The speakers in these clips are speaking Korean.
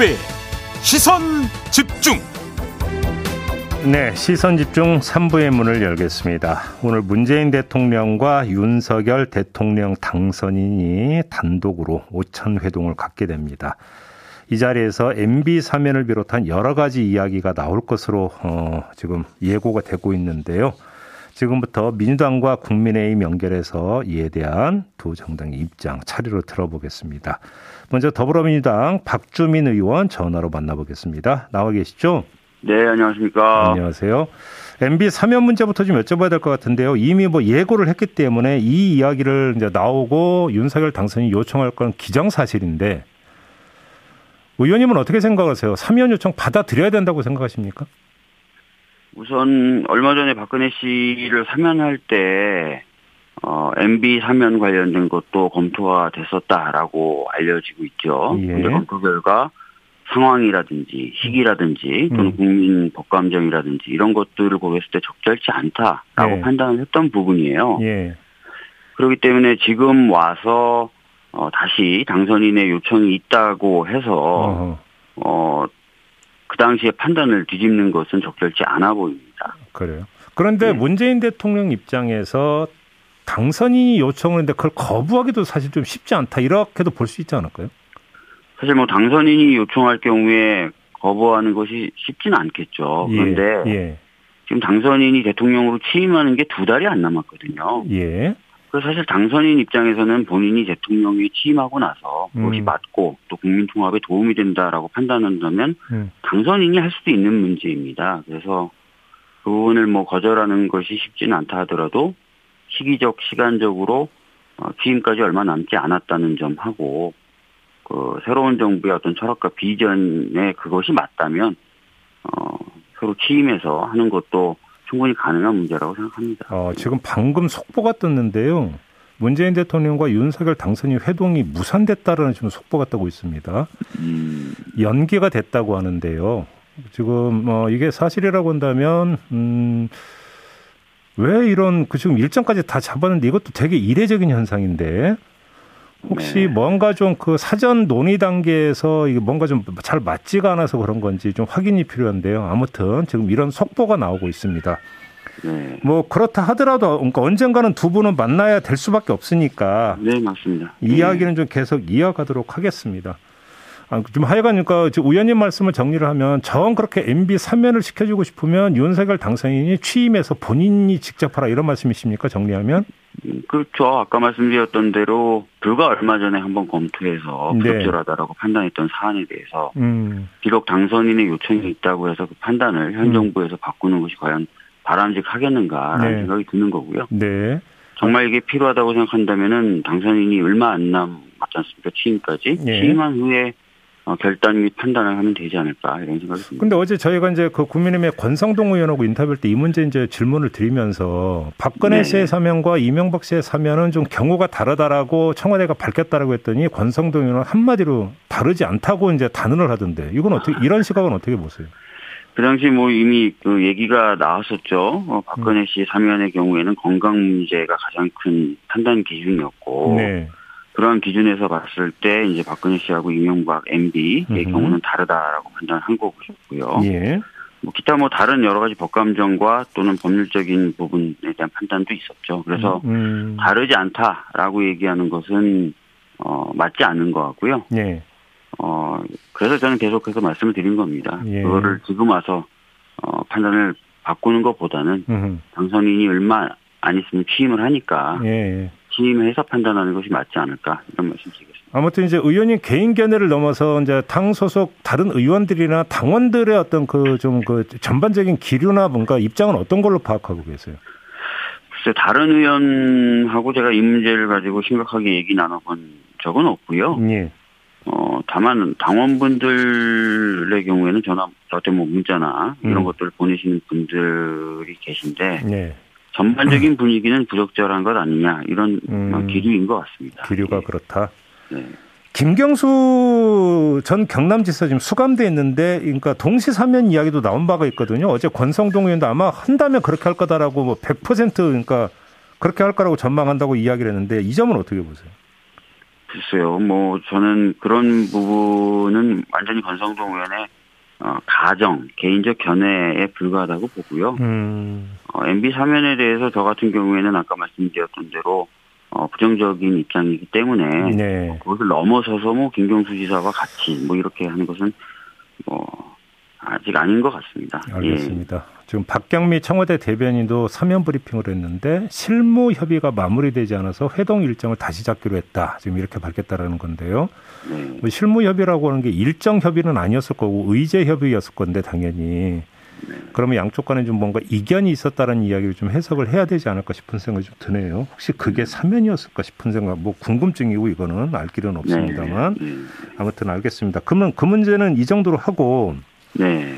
김종배 시선 집중 네, 시선 집중 3부의 문을 열겠습니다. 오늘 문재인 대통령과 윤석열 대통령 당선인이 단독으로 오찬 회동을 갖게 됩니다. 이 자리에서 MB 사면을 비롯한 여러 가지 이야기가 나올 것으로 어, 지금 예고가 되고 있는데요. 지금부터 민주당과 국민의힘 연결해서 이에 대한 두 정당의 입장 차례로 들어보겠습니다. 먼저 더불어민주당 박주민 의원 전화로 만나보겠습니다. 나와 계시죠? 네, 안녕하십니까. 안녕하세요. MB 사면 문제부터 좀 여쭤봐야 될 것 같은데요. 이미 뭐 예고를 했기 때문에 이 이야기를 이제 나오고 윤석열 당선이 요청할 건 기정사실인데 의원님은 어떻게 생각하세요? 사면 요청 받아들여야 된다고 생각하십니까? 우선 얼마 전에 박근혜 씨를 사면할 때 어, MB 사면 관련된 것도 검토가 됐었다라고 알려지고 있죠. 예. 근데 검토 결과 상황이라든지 시기라든지 또는 음. 국민 법감정이라든지 이런 것들을 고려했을 때 적절치 않다라고 네. 판단을 했던 부분이에요. 예. 그렇기 때문에 지금 와서 어, 다시 당선인의 요청이 있다고 해서 어허. 어, 그 당시에 판단을 뒤집는 것은 적절치 않아 보입니다. 그래요. 그런데 네. 문재인 대통령 입장에서 당선인이 요청을 했는데 그걸 거부하기도 사실 좀 쉽지 않다. 이렇게도 볼 수 있지 않을까요? 사실 뭐 당선인이 요청할 경우에 거부하는 것이 쉽지는 않겠죠. 그런데 예. 지금 당선인이 대통령으로 취임하는 게 두 달이 안 남았거든요. 예. 예. 그래서 사실 당선인 입장에서는 본인이 대통령에 취임하고 나서 그것이 음. 맞고 또 국민 통합에 도움이 된다라고 판단한다면 음. 당선인이 할 수도 있는 문제입니다. 그래서 그 부분을 뭐 거절하는 것이 쉽지는 않다 하더라도 시기적 시간적으로 어, 취임까지 얼마 남지 않았다는 점하고 그 새로운 정부의 어떤 철학과 비전에 그것이 맞다면 어 서로 취임해서 하는 것도 충분히 가능한 문제라고 생각합니다. 어, 지금 방금 속보가 떴는데요. 문재인 대통령과 윤석열 당선인 회동이 무산됐다라는 지금 속보가 뜨고 있습니다. 음, 연기가 됐다고 하는데요. 지금 뭐 이게 사실이라고 한다면 음, 왜 이런 그 지금 일정까지 다 잡았는데 이것도 되게 이례적인 현상인데 혹시 네. 뭔가 좀 그 사전 논의 단계에서 이게 뭔가 좀 잘 맞지가 않아서 그런 건지 좀 확인이 필요한데요. 아무튼 지금 이런 속보가 나오고 있습니다. 네. 뭐 그렇다 하더라도 그러니까 언젠가는 두 분은 만나야 될 수밖에 없으니까 네, 맞습니다. 이야기는 좀 계속 이어가도록 하겠습니다. 아, 좀 하여간 그러니까 지금 의원님 말씀을 정리를 하면 정 그렇게 MB 사면을 시켜주고 싶으면 윤석열 당선인이 취임해서 본인이 직접 하라 이런 말씀이십니까? 정리하면? 음, 그렇죠. 아까 말씀드렸던 대로 불과 얼마 전에 한번 검토해서 네. 부적절하다라고 판단했던 사안에 대해서 음, 비록 당선인의 요청이 있다고 해서 그 판단을 현 음. 정부에서 바꾸는 것이 과연 바람직하겠는가라는 네. 생각이 드는 거고요. 네. 정말 이게 필요하다고 생각한다면은 당선인이 얼마 안 남았지 않습니까? 취임까지 예. 취임한 후에 어, 결단 및 판단을 하면 되지 않을까 이런 생각이 듭니다. 근데 어제 저희가 이제 그 국민의힘의 권성동 의원하고 인터뷰할 때 이 문제 이제 질문을 드리면서 박근혜 네. 씨의 사면과 이명박 씨의 사면은 좀 경우가 다르다라고 청와대가 밝혔다라고 했더니 권성동 의원은 한마디로 다르지 않다고 이제 단언을 하던데 이건 어떻게 이런 시각은 어떻게 보세요? 그 당시 뭐 이미 그 얘기가 나왔었죠. 어, 음. 박근혜 씨 사면의 경우에는 건강 문제가 가장 큰 판단 기준이었고 네. 그러한 기준에서 봤을 때 이제 박근혜 씨하고 이명박 MB의 음흠. 경우는 다르다라고 판단한 거고요. 예. 뭐 기타 뭐 다른 여러 가지 법감정과 또는 법률적인 부분에 대한 판단도 있었죠. 그래서 음, 다르지 않다라고 얘기하는 것은 어 맞지 않는 것 같고요. 예. 어 그래서 저는 계속해서 말씀을 드린 겁니다. 예. 그거를 지금 와서 어 판단을 바꾸는 것보다는 음, 당선인이 얼마 안 있으면 취임을 하니까 예. 예. 취임해서 판단하는 것이 맞지 않을까 이런 말씀드리겠습니다. 아무튼 이제 의원님 개인 견해를 넘어서 이제 당 소속 다른 의원들이나 당원들의 어떤 그좀그 전반적인 기류나 뭔가 입장은 어떤 걸로 파악하고 계세요? 글쎄 다른 의원하고 제가 이 문제를 가지고 심각하게 얘기 나눠본 적은 없고요. 예. 어 다만 당원분들의 경우에는 전화 저한테 뭐 문자나 이런 음. 것들을 보내시는 분들이 계신데 예. 전반적인 분위기는 부적절한 것 아니냐 이런 음. 어, 기류인 것 같습니다. 기류가 예. 그렇다. 네. 김경수 전 경남지사 지금 수감돼 있는데, 그러니까 동시 사면 이야기도 나온 바가 있거든요. 어제 권성동 의원도 아마 한다면 그렇게 할 거다라고 뭐 100% 그러니까 그렇게 할 거라고 전망한다고 이야기를 했는데 이 점은 어떻게 보세요? 글쎄요, 뭐 저는 그런 부분은 완전히 권성동 의원의 어, 가정, 개인적 견해에 불과하다고 보고요. 음. 어, MB 사면에 대해서 저 같은 경우에는 아까 말씀드렸던 대로 어, 부정적인 입장이기 때문에 네. 그것을 넘어서서 뭐 김경수 지사와 같이 뭐 이렇게 하는 것은 뭐 아직 아닌 것 같습니다. 예. 알겠습니다. 지금 박경미 청와대 대변인도 사면 브리핑을 했는데 실무 협의가 마무리되지 않아서 회동 일정을 다시 잡기로 했다. 지금 이렇게 밝혔다라는 건데요. 예. 네. 뭐 실무 협의라고 하는 게 일정 협의는 아니었을 거고 의제 협의였을 건데 당연히 네. 그러면 양쪽 간에 좀 뭔가 이견이 있었다는 이야기를 좀 해석을 해야 되지 않을까 싶은 생각이 좀 드네요. 혹시 그게 사면이었을까 싶은 생각, 뭐 궁금증이고 이거는 알 길은 없습니다만 네. 아무튼 알겠습니다. 그러면 그 문제는 이 정도로 하고 네.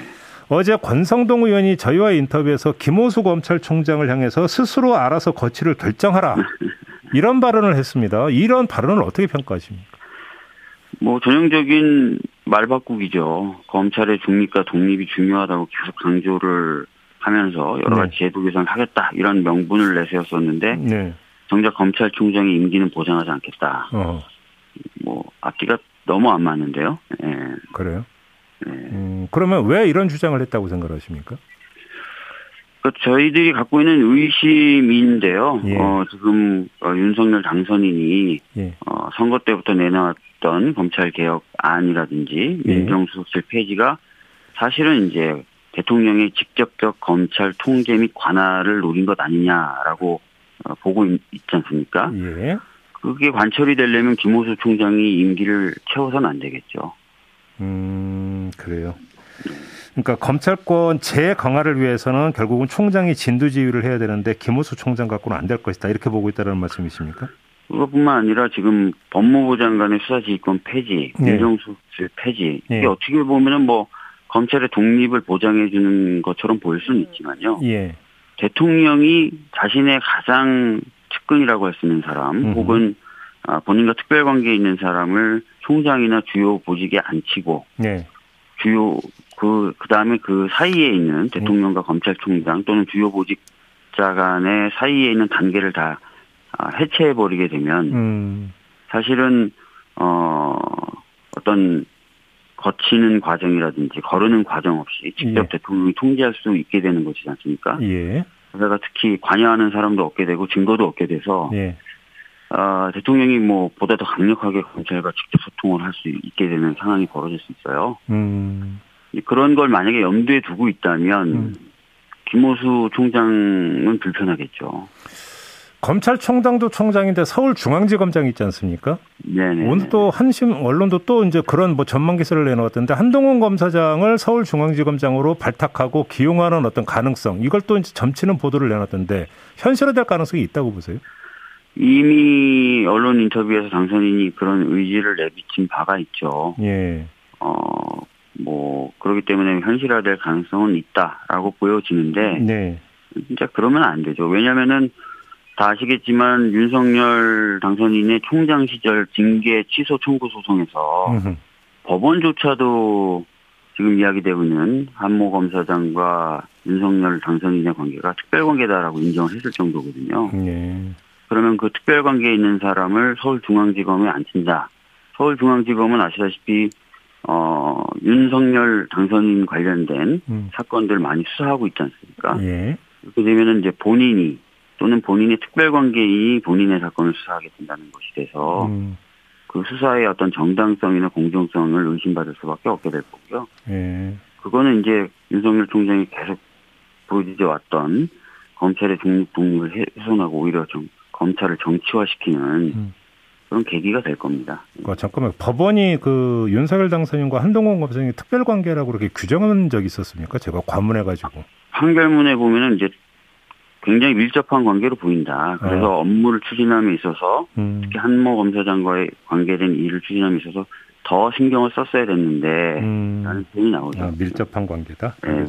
어제 권성동 의원이 저희와 인터뷰에서 김호수 검찰총장을 향해서 스스로 알아서 거취를 결정하라 이런 발언을 했습니다. 이런 발언을 어떻게 평가하십니까? 뭐 전형적인 말 바꾸기죠. 검찰의 중립과 독립이 중요하다고 계속 강조를 하면서 여러 가지 네. 제도 개선을 하겠다 이런 명분을 내세웠었는데 네. 정작 검찰총장의 임기는 보장하지 않겠다. 어, 뭐 앞뒤가 너무 안 맞는데요. 예. 그래요. 예. 음, 그러면 왜 이런 주장을 했다고 생각하십니까? 그 저희들이 갖고 있는 의심인데요. 예. 어, 지금 어, 윤석열 당선인이 예. 어, 선거 때부터 내놨던 검찰 개혁 안이라든지 예. 민정수석실 폐지가 사실은 이제 대통령의 직접적 검찰 통제 및 관할을 노린 것 아니냐라고 어, 보고 있, 지 않습니까? 예. 그게 관철이 되려면 김호수 총장이 임기를 채워서는 안 되겠죠. 음, 그래요. 그러니까 검찰권 재강화를 위해서는 결국은 총장이 진두지휘를 해야 되는데 김호수 총장 갖고는 안 될 것이다 이렇게 보고 있다는 말씀이십니까? 그것뿐만 아니라 지금 법무부 장관의 수사지휘권 폐지, 네. 민정수석실 폐지 네. 이게 어떻게 보면은 뭐 검찰의 독립을 보장해 주는 것처럼 보일 수는 있지만요. 예. 대통령이 자신의 가장 측근이라고 할 수 있는 사람 음흠. 혹은 아, 본인과 특별 관계에 있는 사람을 총장이나 주요 보직에 앉히고 네. 주요 그 그 다음에 그 사이에 있는 대통령과 검찰총장 또는 주요 보직자 간의 사이에 있는 단계를 다 아, 해체해 버리게 되면 음. 사실은 어 어떤 거치는 과정이라든지 거르는 과정 없이 직접 예. 대통령이 통제할 수 있게 되는 것이지 않습니까? 예. 그러다가 특히 관여하는 사람도 얻게 되고 증거도 얻게 돼서 예. 어, 대통령이 뭐 보다 더 강력하게 검찰과 직접 소통을 할 수 있게 되는 상황이 벌어질 수 있어요. 음. 그런 걸 만약에 염두에 두고 있다면 음. 김호수 총장은 불편하겠죠. 검찰총장도 총장인데 서울중앙지검장 있지 않습니까? 네네. 오늘 또 한심 언론도 또 이제 그런 뭐 전망 기사를 내놓았던데 한동훈 검사장을 서울중앙지검장으로 발탁하고 기용하는 어떤 가능성 이걸 또 이제 점치는 보도를 내놨던데 현실화될 가능성이 있다고 보세요? 이미 언론 인터뷰에서 당선인이 그런 의지를 내비친 바가 있죠. 예. 어, 뭐, 그렇기 때문에 현실화될 가능성은 있다라고 보여지는데, 네. 진짜 그러면 안 되죠. 왜냐면은, 다 아시겠지만, 윤석열 당선인의 총장 시절 징계 취소 청구 소송에서 음흠. 법원조차도 지금 이야기되고 있는 한모 검사장과 윤석열 당선인의 관계가 특별관계다라고 인정을 했을 정도거든요. 예. 그러면 그 특별관계에 있는 사람을 서울중앙지검에 앉힌다. 서울중앙지검은 아시다시피 어 윤석열 당선인 관련된 음. 사건들 많이 수사하고 있지 않습니까? 예. 그렇게 되면은 이제 본인이 또는 본인의 특별관계인이 본인의 사건을 수사하게 된다는 것이 돼서 음. 그 수사의 어떤 정당성이나 공정성을 의심받을 수밖에 없게 될 거고요. 예. 그거는 이제 윤석열 총장이 계속 보여주져 왔던 검찰의 독립 독립을 해- 훼손하고 오히려 좀 검찰을 정치화시키는 음. 그런 계기가 될 겁니다. 그 잠깐만 법원이 그 윤석열 당선인과 한동훈 검사장이 특별 관계라고 그렇게 규정한 적이 있었습니까? 제가 과문해 가지고. 판결문에 보면은 이제 굉장히 밀접한 관계로 보인다. 그래서 어. 업무를 추진함에 있어서 음. 특히 한모 검사장과의 관계된 일을 추진함에 있어서 더 신경을 썼어야 됐는데 음. 라는 표현이 나오죠. 아, 밀접한 관계다. 네.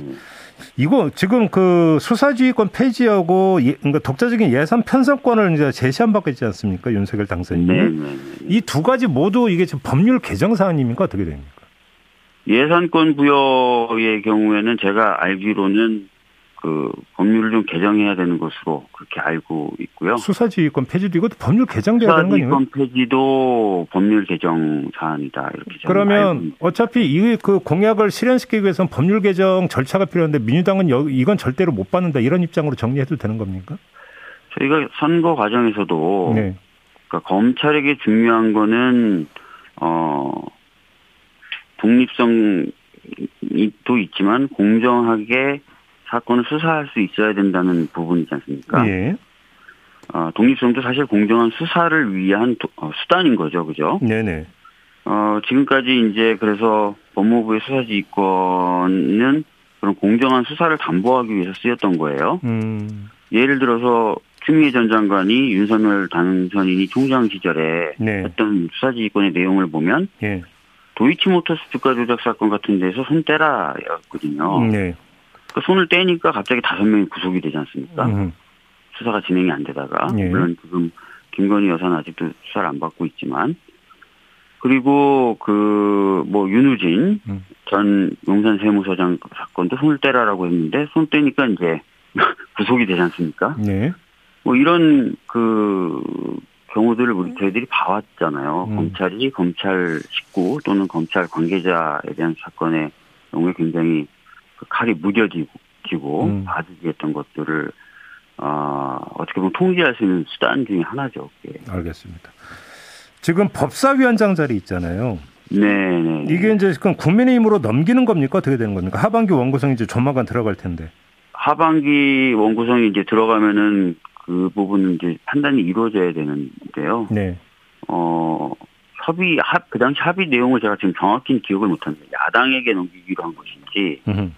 이거 지금 그 수사지휘권 폐지하고 예, 그러니까 독자적인 예산 편성권을 이제 제시한 바가 있지 않습니까? 윤석열 당선인이. 네, 네, 네. 이두 가지 모두 이게 지금 법률 개정 사안입니까? 어떻게 됩니까? 예산권 부여의 경우에는 제가 알기로는 그 법률을 좀 개정해야 되는 것으로 그렇게 알고 있고요. 수사지휘권 폐지도 이것도 법률 개정돼야 되는 거 아니에요? 수사지휘권 폐지도 법률 개정 사안이다 이렇게 그러면 어차피 이 그 공약을 실현시키기 위해서는 법률 개정 절차가 필요한데 민주당은 여, 이건 절대로 못 받는다 이런 입장으로 정리해도 되는 겁니까? 저희가 선거 과정에서도 네. 그러니까 검찰에게 중요한 거는 어 독립성도 있지만 공정하게 사건을 수사할 수 있어야 된다는 부분이지 않습니까? 예. 어, 독립성도 사실 공정한 수사를 위한 도, 어, 수단인 거죠, 그죠? 네네. 어, 지금까지 이제 그래서 법무부의 수사지휘권은 그런 공정한 수사를 담보하기 위해서 쓰였던 거예요. 음. 예를 들어서 추미애 전 장관이 윤석열 당선인이 총장 시절에 네. 했던 수사지휘권의 내용을 보면 네. 도이치모터스 주가 조작 사건 같은 데서 손 떼라였거든요. 네. 그 손을 떼니까 갑자기 다섯 명이 구속이 되지 않습니까? 음. 수사가 진행이 안 되다가 네. 물론 지금 김건희 여사는 아직도 수사를 안 받고 있지만 그리고 그 뭐 윤우진 음. 전 용산 세무서장 사건도 손을 떼라라고 했는데 손 떼니까 이제 구속이 되지 않습니까? 네. 뭐 이런 그 경우들을 우리 저희들이 봐왔잖아요. 음. 검찰이 검찰 식구 또는 검찰 관계자에 대한 사건의 경우에 굉장히 그 칼이 무뎌지고 음. 봐주기했던 것들을 어, 어떻게 보면 통제할 수 있는 수단 중에 하나죠. 그게. 알겠습니다. 지금 법사위원장 자리 있잖아요. 네, 네. 이게 이제 그럼 국민의힘으로 넘기는 겁니까? 어떻게 되는 겁니까? 하반기 원구성이 이제 조만간 들어갈 텐데. 하반기 원구성이 이제 들어가면은 그 부분은 이제 판단이 이루어져야 되는데요. 네. 어, 협의, 합, 그 당시 합의 내용을 제가 지금 정확히 기억을 못하는데, 야당에게 넘기기로 한 것인지, 음흠.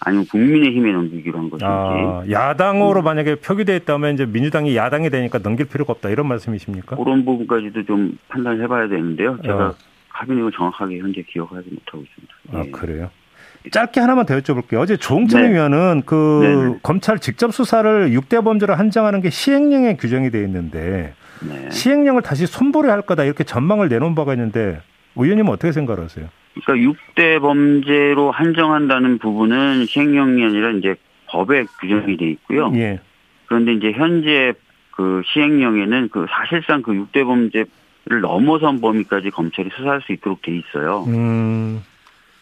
아니면 국민의힘에 넘기기로 한 것인지. 아, 야당으로 음. 만약에 표기돼 있다면 이제 민주당이 야당이 되니까 넘길 필요가 없다 이런 말씀이십니까? 그런 부분까지도 좀 판단을 해봐야 되는데요. 제가 어. 합의 내용을 정확하게 현재 기억하지 못하고 있습니다. 아, 예. 그래요? 짧게 하나만 더 여쭤볼게요. 어제 조홍천 네. 의원은 그 네네. 검찰 직접 수사를 6대 범죄로 한정하는 게 시행령에 규정이 되어 있는데 네. 시행령을 다시 손보려 할 거다 이렇게 전망을 내놓은 바가 있는데 의원님은 어떻게 생각하세요? 그러니까 6대 범죄로 한정한다는 부분은 시행령이 아니라 이제 법에 규정이 돼 있고요. 예. 그런데 이제 현재 그 시행령에는 그 사실상 그 6대 범죄를 넘어선 범위까지 검찰이 수사할 수 있도록 돼 있어요. 음.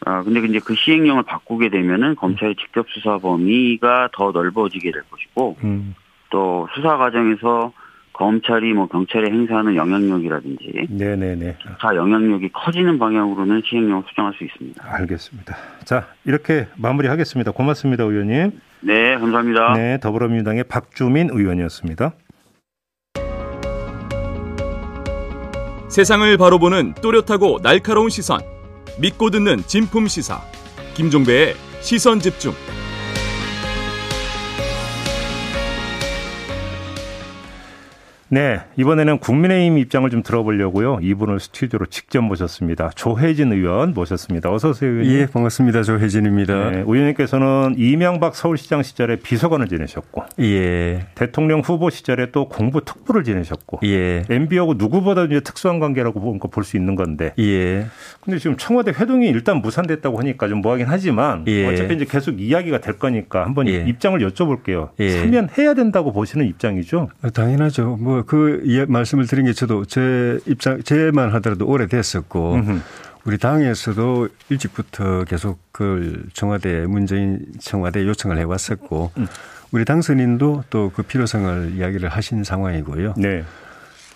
아, 근데 이제 그 시행령을 바꾸게 되면은 검찰의 직접 수사 범위가 더 넓어지게 될 것이고, 음. 또 수사 과정에서 검찰이 뭐 경찰에 행사하는 영향력이라든지 네네네. 다 영향력이 커지는 방향으로는 시행령을 수정할 수 있습니다. 알겠습니다. 자 이렇게 마무리하겠습니다. 고맙습니다, 의원님. 네, 감사합니다. 네, 더불어민주당의 박주민 의원이었습니다. 세상을 바로 보는 또렷하고 날카로운 시선. 믿고 듣는 진품 시사 김종배의 시선 집중. 네, 이번에는 국민의힘 입장을 좀 들어보려고요. 이분을 스튜디오로 직접 모셨습니다. 조혜진 의원 모셨습니다. 어서 오세요. 의원님. 예, 반갑습니다. 조혜진입니다. 네, 의원님께서는 이명박 서울시장 시절에 비서관을 지내셨고, 예, 대통령 후보 시절에 또 공부 특보를 지내셨고, 예, MB하고 누구보다 이제 특수한 관계라고 볼 수 있는 건데, 예. 근데 지금 청와대 회동이 일단 무산됐다고 하니까 좀 뭐하긴 하지만, 예. 어차피 이제 계속 이야기가 될 거니까 한번 예. 입장을 여쭤볼게요. 예. 사면 해야 된다고 보시는 입장이죠? 당연하죠. 뭐그 말씀을 드린 게 저도 제 입장 제만 하더라도 오래됐었고 음흠. 우리 당에서도 일찍부터 계속 그 청와대 문재인 청와대 요청을 해왔었고 음. 우리 당선인도 또 그 필요성을 이야기를 하신 상황이고요. 네.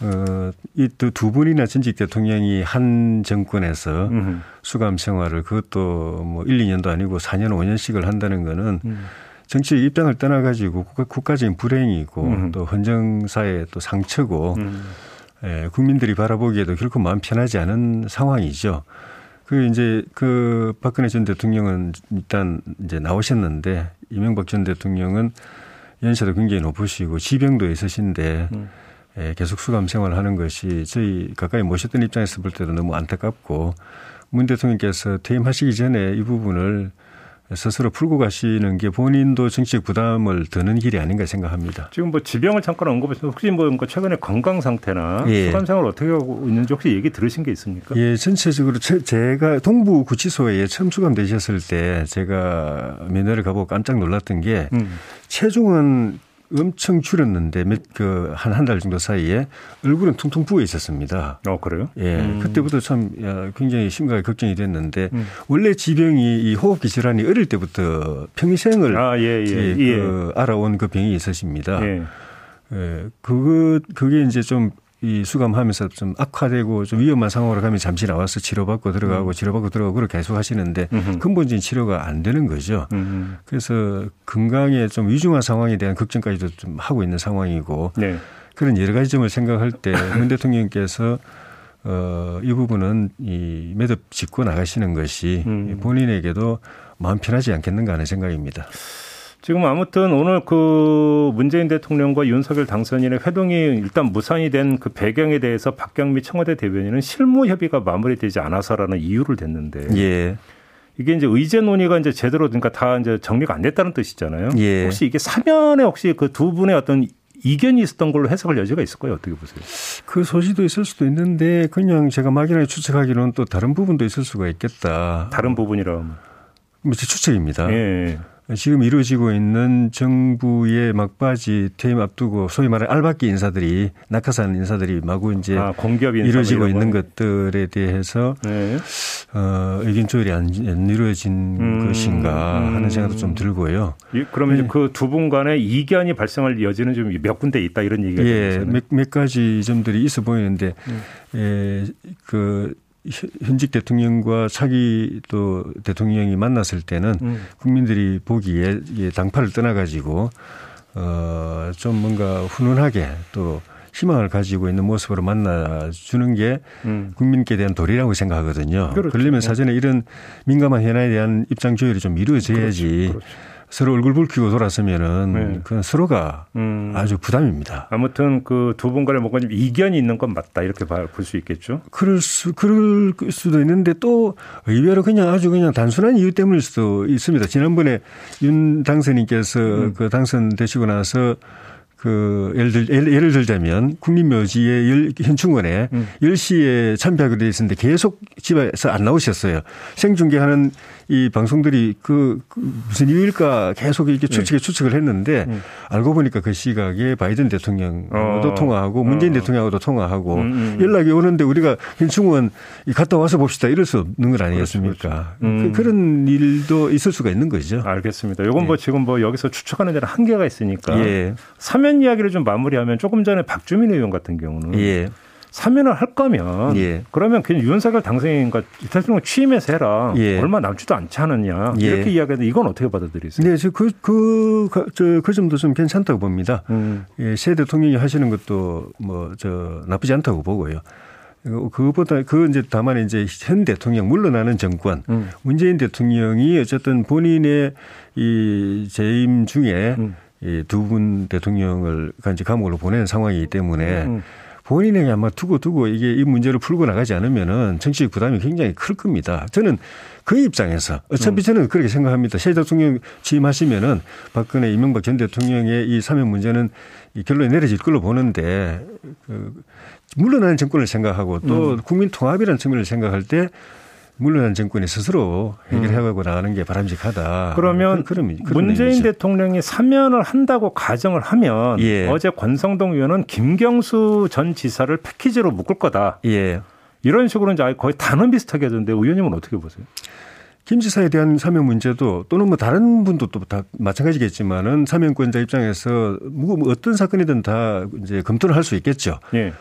어, 이두 분이나 전직 대통령이 한 정권에서 음흠. 수감 생활을 그것도 뭐 1, 2년도 아니고 4년, 5년씩을 한다는 거는 음. 정치 입장을 떠나가지고 국가, 적인 불행이고 음. 또 헌정사의 또 상처고 음. 예, 국민들이 바라보기에도 결코 마음 편하지 않은 상황이죠. 그 이제 그 박근혜 전 대통령은 일단 이제 나오셨는데 이명박 전 대통령은 연세도 굉장히 높으시고 지병도 있으신데 음. 예, 계속 수감 생활을 하는 것이 저희 가까이 모셨던 입장에서 볼 때도 너무 안타깝고 문 대통령께서 퇴임하시기 전에 이 부분을 스스로 풀고 가시는 게 본인도 정치적 부담을 드는 길이 아닌가 생각합니다. 지금 뭐 지병을 잠깐 언급했는데 혹시 뭐 최근에 건강 상태나 예. 수감 생활 어떻게 하고 있는지 혹시 얘기 들으신 게 있습니까? 예, 전체적으로 제가 동부 구치소에 처음 수감되셨을 때 제가 면회를 가보고 깜짝 놀랐던 게 음. 체중은 엄청 줄였는데 몇그한 한 달 정도 사이에 얼굴은 퉁퉁 부어 있었습니다. 어 그래요? 예, 음. 그때부터 참 굉장히 심각하게 걱정이 됐는데 음. 원래 지병이 이 호흡기 질환이 어릴 때부터 평생을 아, 예, 예, 예. 그 알아온 그 병이 있으십니다. 예. 예, 그거 그게 이제 좀 이 수감하면서 좀 악화되고 좀 위험한 상황으로 가면 잠시 나와서 치료받고 들어가고 음. 치료받고 들어가고 그렇게 계속 하시는데 음흠. 근본적인 치료가 안 되는 거죠. 음흠. 그래서 건강에 좀 위중한 상황에 대한 걱정까지도 좀 하고 있는 상황이고 네. 그런 여러 가지 점을 생각할 때 문 대통령께서 어, 이 부분은 이 매듭 짚고 나가시는 것이 음. 본인에게도 마음 편하지 않겠는가 하는 생각입니다. 지금 아무튼 오늘 그 문재인 대통령과 윤석열 당선인의 회동이 일단 무산이 된 그 배경에 대해서 박경미 청와대 대변인은 실무 협의가 마무리되지 않아서라는 이유를 댔는데 예. 이게 이제 의제 논의가 이제 제대로 그러니까 다 이제 정리가 안 됐다는 뜻이잖아요. 예. 혹시 이게 사면에 혹시 그 두 분의 어떤 이견이 있었던 걸로 해석할 여지가 있을까요? 어떻게 보세요? 그 소지도 있을 수도 있는데 그냥 제가 막연하게 추측하기로는 또 다른 부분도 있을 수가 있겠다. 다른 부분이라면? 뭐 추측입니다. 예. 지금 이루어지고 있는 정부의 막바지 퇴임 앞두고 소위 말하는 알박기 인사들이 낙하산 인사들이 마구 이제 아, 공기업 인사 뭐 이루어지고 있는 것들에 대해서 네. 어, 의견 조율이 안, 안 이루어진 음, 것인가 하는 음. 생각도 좀 들고요. 그러면 네. 그두 분 간에 이견이 발생할 여지는 좀 몇 군데 있다 이런 얘기가 예, 몇, 몇 가지 점들이 있어 보이는데 음. 예, 그 현직 대통령과 차기 또 대통령이 만났을 때는 음. 국민들이 보기에 당파를 떠나가지고 어 좀 뭔가 훈훈하게 또 희망을 가지고 있는 모습으로 만나주는 게 음. 국민께 대한 도리라고 생각하거든요. 그렇죠. 그러려면 사전에 이런 민감한 현안에 대한 입장 조율이 좀 이루어져야지 그렇죠. 그렇죠. 서로 얼굴 붉히고 돌았으면은 네. 그건 서로가 음. 아주 부담입니다. 아무튼 그 두 분 간에 뭔가 좀 이견이 있는 건 맞다 이렇게 볼 수 있겠죠. 그럴 수 그럴 수도 있는데 또 의외로 그냥 아주 그냥 단순한 이유 때문일 수도 있습니다. 지난번에 윤 당선인께서 음. 그 당선되시고 나서 그 예를 들 예를 들자면 국민묘지의 현충원에 음. 10시에 참배하기로 돼 있었는데 계속 집에서 안 나오셨어요. 생중계하는 이 방송들이 그, 그 무슨 이유일까 계속 이렇게 네. 추측에 네. 추측을 했는데 음. 알고 보니까 그 시각에 바이든 대통령도 어. 통화하고 문재인 어. 대통령하고도 통화하고 음, 음, 음. 연락이 오는데 우리가 현충원 갔다 와서 봅시다 이럴 수 없는 건 아니겠습니까? 그렇죠, 그렇죠. 음. 그, 런 일도 있을 수가 있는 거죠. 알겠습니다. 이건 뭐 네. 뭐 지금 뭐 여기서 추측하는 데는 한계가 있으니까 예. 사면 이야기를 좀 마무리하면 조금 전에 박주민 의원 같은 경우는 예. 사면을 할 거면 예. 그러면 그냥 윤석열 당선인과 대통령 취임해서 해라. 예. 얼마 남지도 않지 않느냐. 예. 이렇게 이야기하는데 이건 어떻게 받아들이세요? 네, 그, 그, 그, 저, 그 점도 좀 괜찮다고 봅니다. 음. 예, 새 대통령이 하시는 것도 뭐, 저, 나쁘지 않다고 보고요. 그것보다 그 이제 다만 이제 현 대통령 물러나는 정권 음. 문재인 대통령이 어쨌든 본인의 이 재임 중에 음. 이두 분 대통령을 간지 감옥으로 보낸 상황이기 때문에 음. 본인에게 아마 두고 두고 이게 이 문제를 풀고 나가지 않으면은 정치적 부담이 굉장히 클 겁니다. 저는 그 입장에서 어차피 음. 저는 그렇게 생각합니다. 새 대통령 취임하시면은 박근혜 이명박 전 대통령의 이 사면 문제는 이 결론이 내려질 걸로 보는데 그 물러나는 정권을 생각하고 또 음. 국민 통합이라는 측면을 생각할 때 물러난 정권이 스스로 해결해가고 음. 나가는 게 바람직하다. 그러면 그런, 그런 문재인 의미죠. 대통령이 사면을 한다고 가정을 하면 예. 어제 권성동 의원은 김경수 전 지사를 패키지로 묶을 거다. 예. 이런 식으로 이제 거의 단언 비슷하게 하던데 의원님은 어떻게 보세요? 김 지사에 대한 사면 문제도 또는 뭐 다른 분도 또 다 마찬가지겠지만은 사면권자 입장에서 뭐 어떤 사건이든 다 이제 검토를 할 수 있겠죠. 예.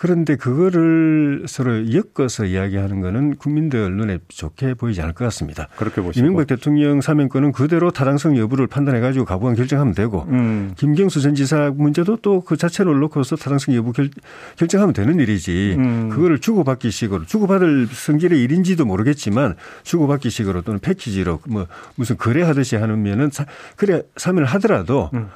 그런데 그거를 서로 엮어서 이야기하는 거는 국민들 눈에 좋게 보이지 않을 것 같습니다. 그렇게 보시고. 이명박 대통령 사면권은 그대로 타당성 여부를 판단해 가지고 가부한 결정하면 되고 음. 김경수 전 지사 문제도 또 그 자체로 놓고서 타당성 여부 결, 결정하면 되는 일이지. 음. 그거를 주고받기 식으로 주고받을 성질의 일인지도 모르겠지만 주고받기 식으로 또는 패키지로 뭐 무슨 거래하듯이 하면은 그래 사면을 하더라도 음.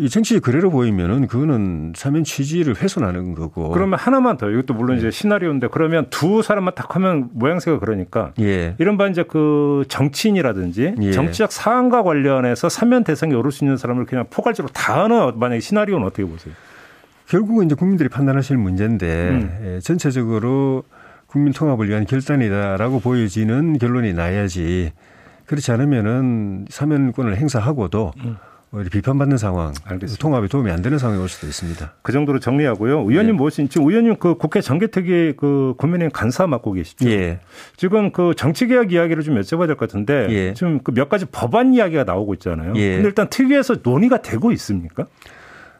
이 정치 그래로 보이면은 그거는 사면 취지를 훼손하는 거고. 그러면 하나만 더 이것도 물론 네. 이제 시나리오인데 그러면 두 사람만 딱 하면 모양새가 그러니까 예. 이른바 이제 그 정치인이라든지 예. 정치적 사안과 관련해서 사면 대상에 오를 수 있는 사람을 그냥 포괄적으로 다 하는 만약에 시나리오는 어떻게 보세요? 결국은 이제 국민들이 판단하실 문제인데 음. 예, 전체적으로 국민 통합을 위한 결단이다라고 보여지는 결론이 나야지 그렇지 않으면은 사면권을 행사하고도 음. 오히려 비판받는 상황, 알겠습니다. 통합에 도움이 안 되는 상황이 올 수도 있습니다. 그 정도로 정리하고요. 의원님 네. 무엇인 지금 의원님 그 국회 정개특위 그 국민의힘 간사 맡고 계시죠. 예. 지금 그 정치개혁 이야기를 좀 여쭤봐야 될 것 같은데 예. 지금 그 몇 가지 법안 이야기가 나오고 있잖아요. 예. 근데 일단 특위에서 논의가 되고 있습니까?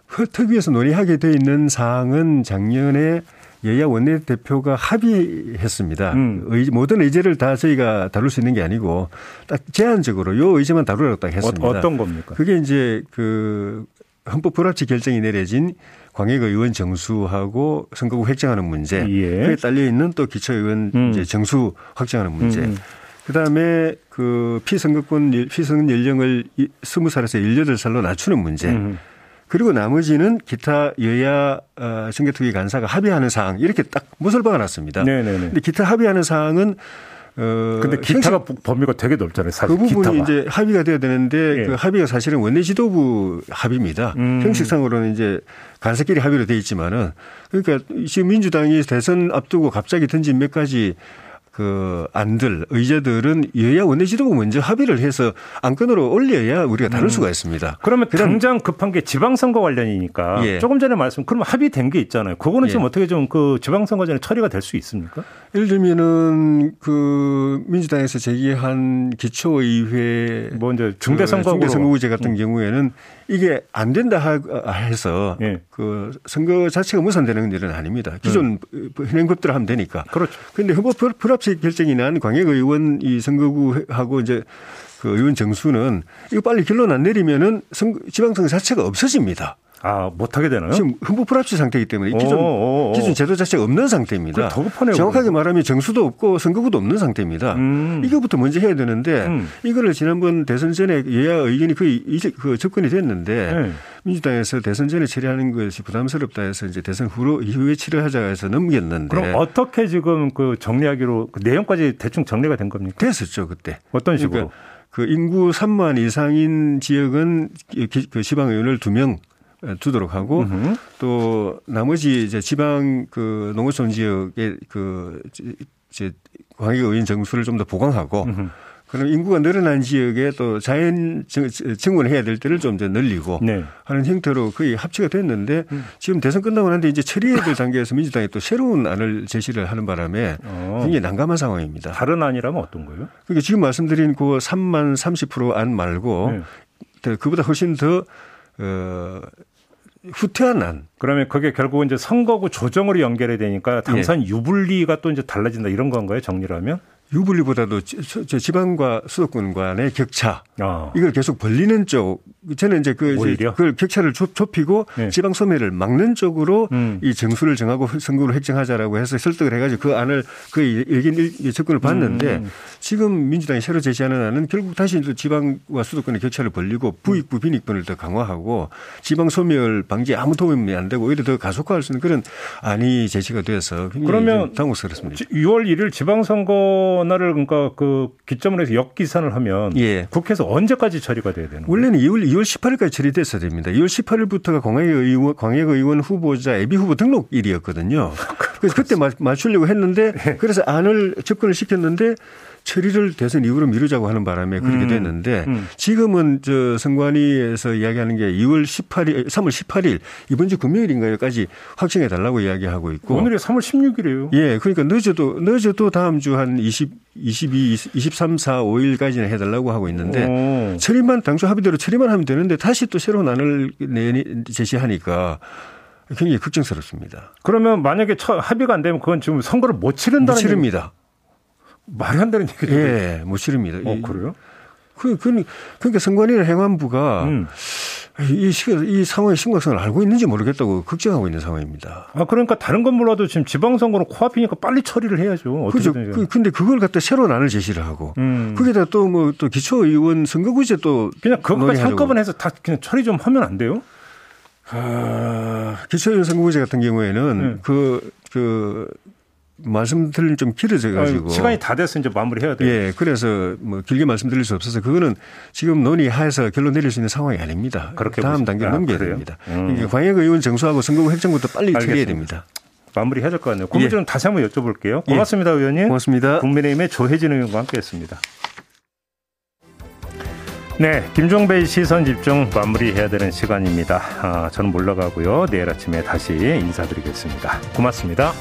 그 특위에서 논의하게 돼 있는 사항은 작년에 여야 원내대표가 합의했습니다. 음. 의, 모든 의제를 다 저희가 다룰 수 있는 게 아니고 딱 제한적으로 요 의제만 다루라고 딱 했습니다. 어, 떤 겁니까? 그게 이제 그 헌법 불합치 결정이 내려진 광역 의원 정수하고 선거구 획정하는 문제, 예. 그에 딸려 있는 또 기초 의원 음. 이제 정수 확정하는 문제. 음. 그다음에 그 피선거권 피선거 연령을 20살에서 18살로 낮추는 문제. 음. 그리고 나머지는 기타 여야 어, 선거특위 간사가 합의하는 사항 이렇게 딱 무설 박아놨습니다. 네네네. 근데 기타 합의하는 사항은 어 근데 기타가 범위가 되게 넓잖아요. 사실 그 부분이 기타가. 이제 합의가 돼야 되는데 예. 그 합의가 사실은 원내 지도부 합의입니다. 음. 형식상으로는 이제 간사끼리 합의로 돼 있지만은 그러니까 지금 민주당이 대선 앞두고 갑자기 던진 몇 가지 그 안들 의제들은 여야 원내지도부 먼저 합의를 해서 안건으로 올려야 우리가 다룰 음. 수가 있습니다. 그러면 당장 급한 게 지방선거 관련이니까 예. 조금 전에 말씀 그러면 합의된 게 있잖아요. 그거는 예. 지금 어떻게 좀 그 지방선거 전에 처리가 될 수 있습니까? 예를 들면은 그 민주당에서 제기한 기초의회 뭐 이제 중대선거 그 중대선거구제 같은 음. 경우에는 이게 안 된다 해서 예. 그 선거 자체가 무산되는 일은 아닙니다. 기존 음. 현행법대로 하면 되니까. 그렇죠. 그런데 헌법 불합 치 결정이 난 광역의원 이 선거구하고 이제 그 의원 정수는 이거 빨리 결론 안 내리면은 선거, 지방선거 자체가 없어집니다. 아, 못하게 되나요? 지금 흥부 불합치 상태이기 때문에 기존, 오오오. 기존 제도 자체가 없는 상태입니다. 정확하게 그러면. 말하면 정수도 없고 선거구도 없는 상태입니다. 음. 이거부터 먼저 해야 되는데 음. 이거를 지난번 대선 전에 여야 의견이 거의 이제 그 접근이 됐는데 네. 민주당에서 대선 전에 처리하는 것이 부담스럽다 해서 이제 대선 후로 이후에 치료하자 해서 넘겼는데. 그럼 어떻게 지금 그 정리하기로 그 내용까지 대충 정리가 된 겁니까? 됐었죠, 그때. 어떤 식으로? 그러니까 그 인구 3만 이상인 지역은 그 지방의원을 2명 두도록 하고 으흠. 또 나머지 이제 지방 그 농어촌 지역의 그 이제 광역의원 정수를 좀 더 보강하고 으흠. 그럼 인구가 늘어난 지역에 또 자연 증원을 해야 될 때를 좀 더 늘리고 네. 하는 형태로 거의 합치가 됐는데 음. 지금 대선 끝나고 난데 이제 처리해야 될 단계에서 민주당이 또 새로운 안을 제시를 하는 바람에 어. 굉장히 난감한 상황입니다. 다른 안이라면 어떤 거요? 그러니까 지금 말씀드린 그 3만 30%안 말고 네. 그보다 훨씬 더 어, 후퇴한 안. 그러면 그게 결국은 이제 선거구 조정으로 연결이 되니까 당선 예. 유불리가 또 이제 달라진다 이런 건가요? 정리를 하면? 유불리보다도 지방과 수도권 간의 격차 어. 이걸 계속 벌리는 쪽 저는 이제 그 오히려? 그걸 격차를 좁 히고 네. 지방 소멸을 막는 쪽으로 음. 이 정수를 정하고 선거를 획정하자라고 해서 설득을 해가지고 그 안을 그 의견 접근을 봤는데 음. 지금 민주당이 새로 제시하는 안은 결국 다시 지방과 수도권의 격차를 벌리고 부익부 빈익분을 더 강화하고 지방 소멸 방지에 아무 도움이 안 되고 오히려 더 가속화할 수 있는 그런 안이 제시가 돼서 그러면 당혹스럽습니다. 6월 1일 지방선거 전화를 그러니까 그 기점으로 해서 역기산을 하면 예. 국회에서 언제까지 처리가 돼야 되는 거예요? 원래는 2월 2월 18일까지 처리됐어야 됩니다. 2월 18일부터가 광역의원 광역의원 후보자 예비 후보 등록일이었거든요. 그래서 그때 맞추려고 했는데 예. 그래서 안을 접근을 시켰는데 처리를 대선 이후로 미루자고 하는 바람에 그렇게 음. 됐는데 음. 지금은 저 선관위에서 이야기하는 게 2월 18일, 3월 18일 이번 주 금요일인가요까지 확정해 달라고 이야기하고 있고 오늘이 3월 16일이에요. 예, 그러니까 늦어도 늦어도 다음 주 한 20, 22, 23, 4, 5일까지는 해달라고 하고 있는데 오. 처리만 당초 합의대로 처리만 하면 되는데 다시 또 새로운 안을 내 제시하니까 굉장히 걱정스럽습니다. 그러면 만약에 합의가 안 되면 그건 지금 선거를 못 치른다는 못 치릅니다. 되는 얘기죠. 예, 못 치릅니다. 어, 그래요? 그, 그, 그러니까 선관위나 행안부가 음. 이, 이 상황의 심각성을 알고 있는지 모르겠다고 걱정하고 있는 상황입니다. 아, 그러니까 다른 건 몰라도 지금 지방선거는 코앞이니까 빨리 처리를 해야죠. 그죠. 그, 근데 그걸 갖다 새로운 안을 제시를 하고. 음. 거기다 또 뭐 또 기초의원 선거구제 또. 그냥 그것까지 한꺼번에 해서 다 그냥 처리 좀 하면 안 돼요? 아, 기초연 선거구제 같은 경우에는 네. 그, 그, 말씀드리는 좀 길어져 가지고 시간이 다 돼서 이제 마무리해야 돼요. 예, 그래서 뭐 길게 말씀드릴 수 없어서 그거는 지금 논의해서 결론 내릴 수 있는 상황이 아닙니다. 그렇게 다음 단계로 넘겨야 그래요? 됩니다. 음. 그러니까 광역 의원 정수하고 선거구 획정부터 빨리 처리해야 됩니다. 마무리해야 될 것 같네요. 그 문제 좀 예. 다시 한번 여쭤볼게요. 고맙습니다, 예. 의원님. 고맙습니다. 국민의힘의 조혜진 의원과 함께했습니다. 네, 김종배의 시선 집중 마무리해야 되는 시간입니다. 아, 저는 물러가고요. 내일 아침에 다시 인사드리겠습니다. 고맙습니다.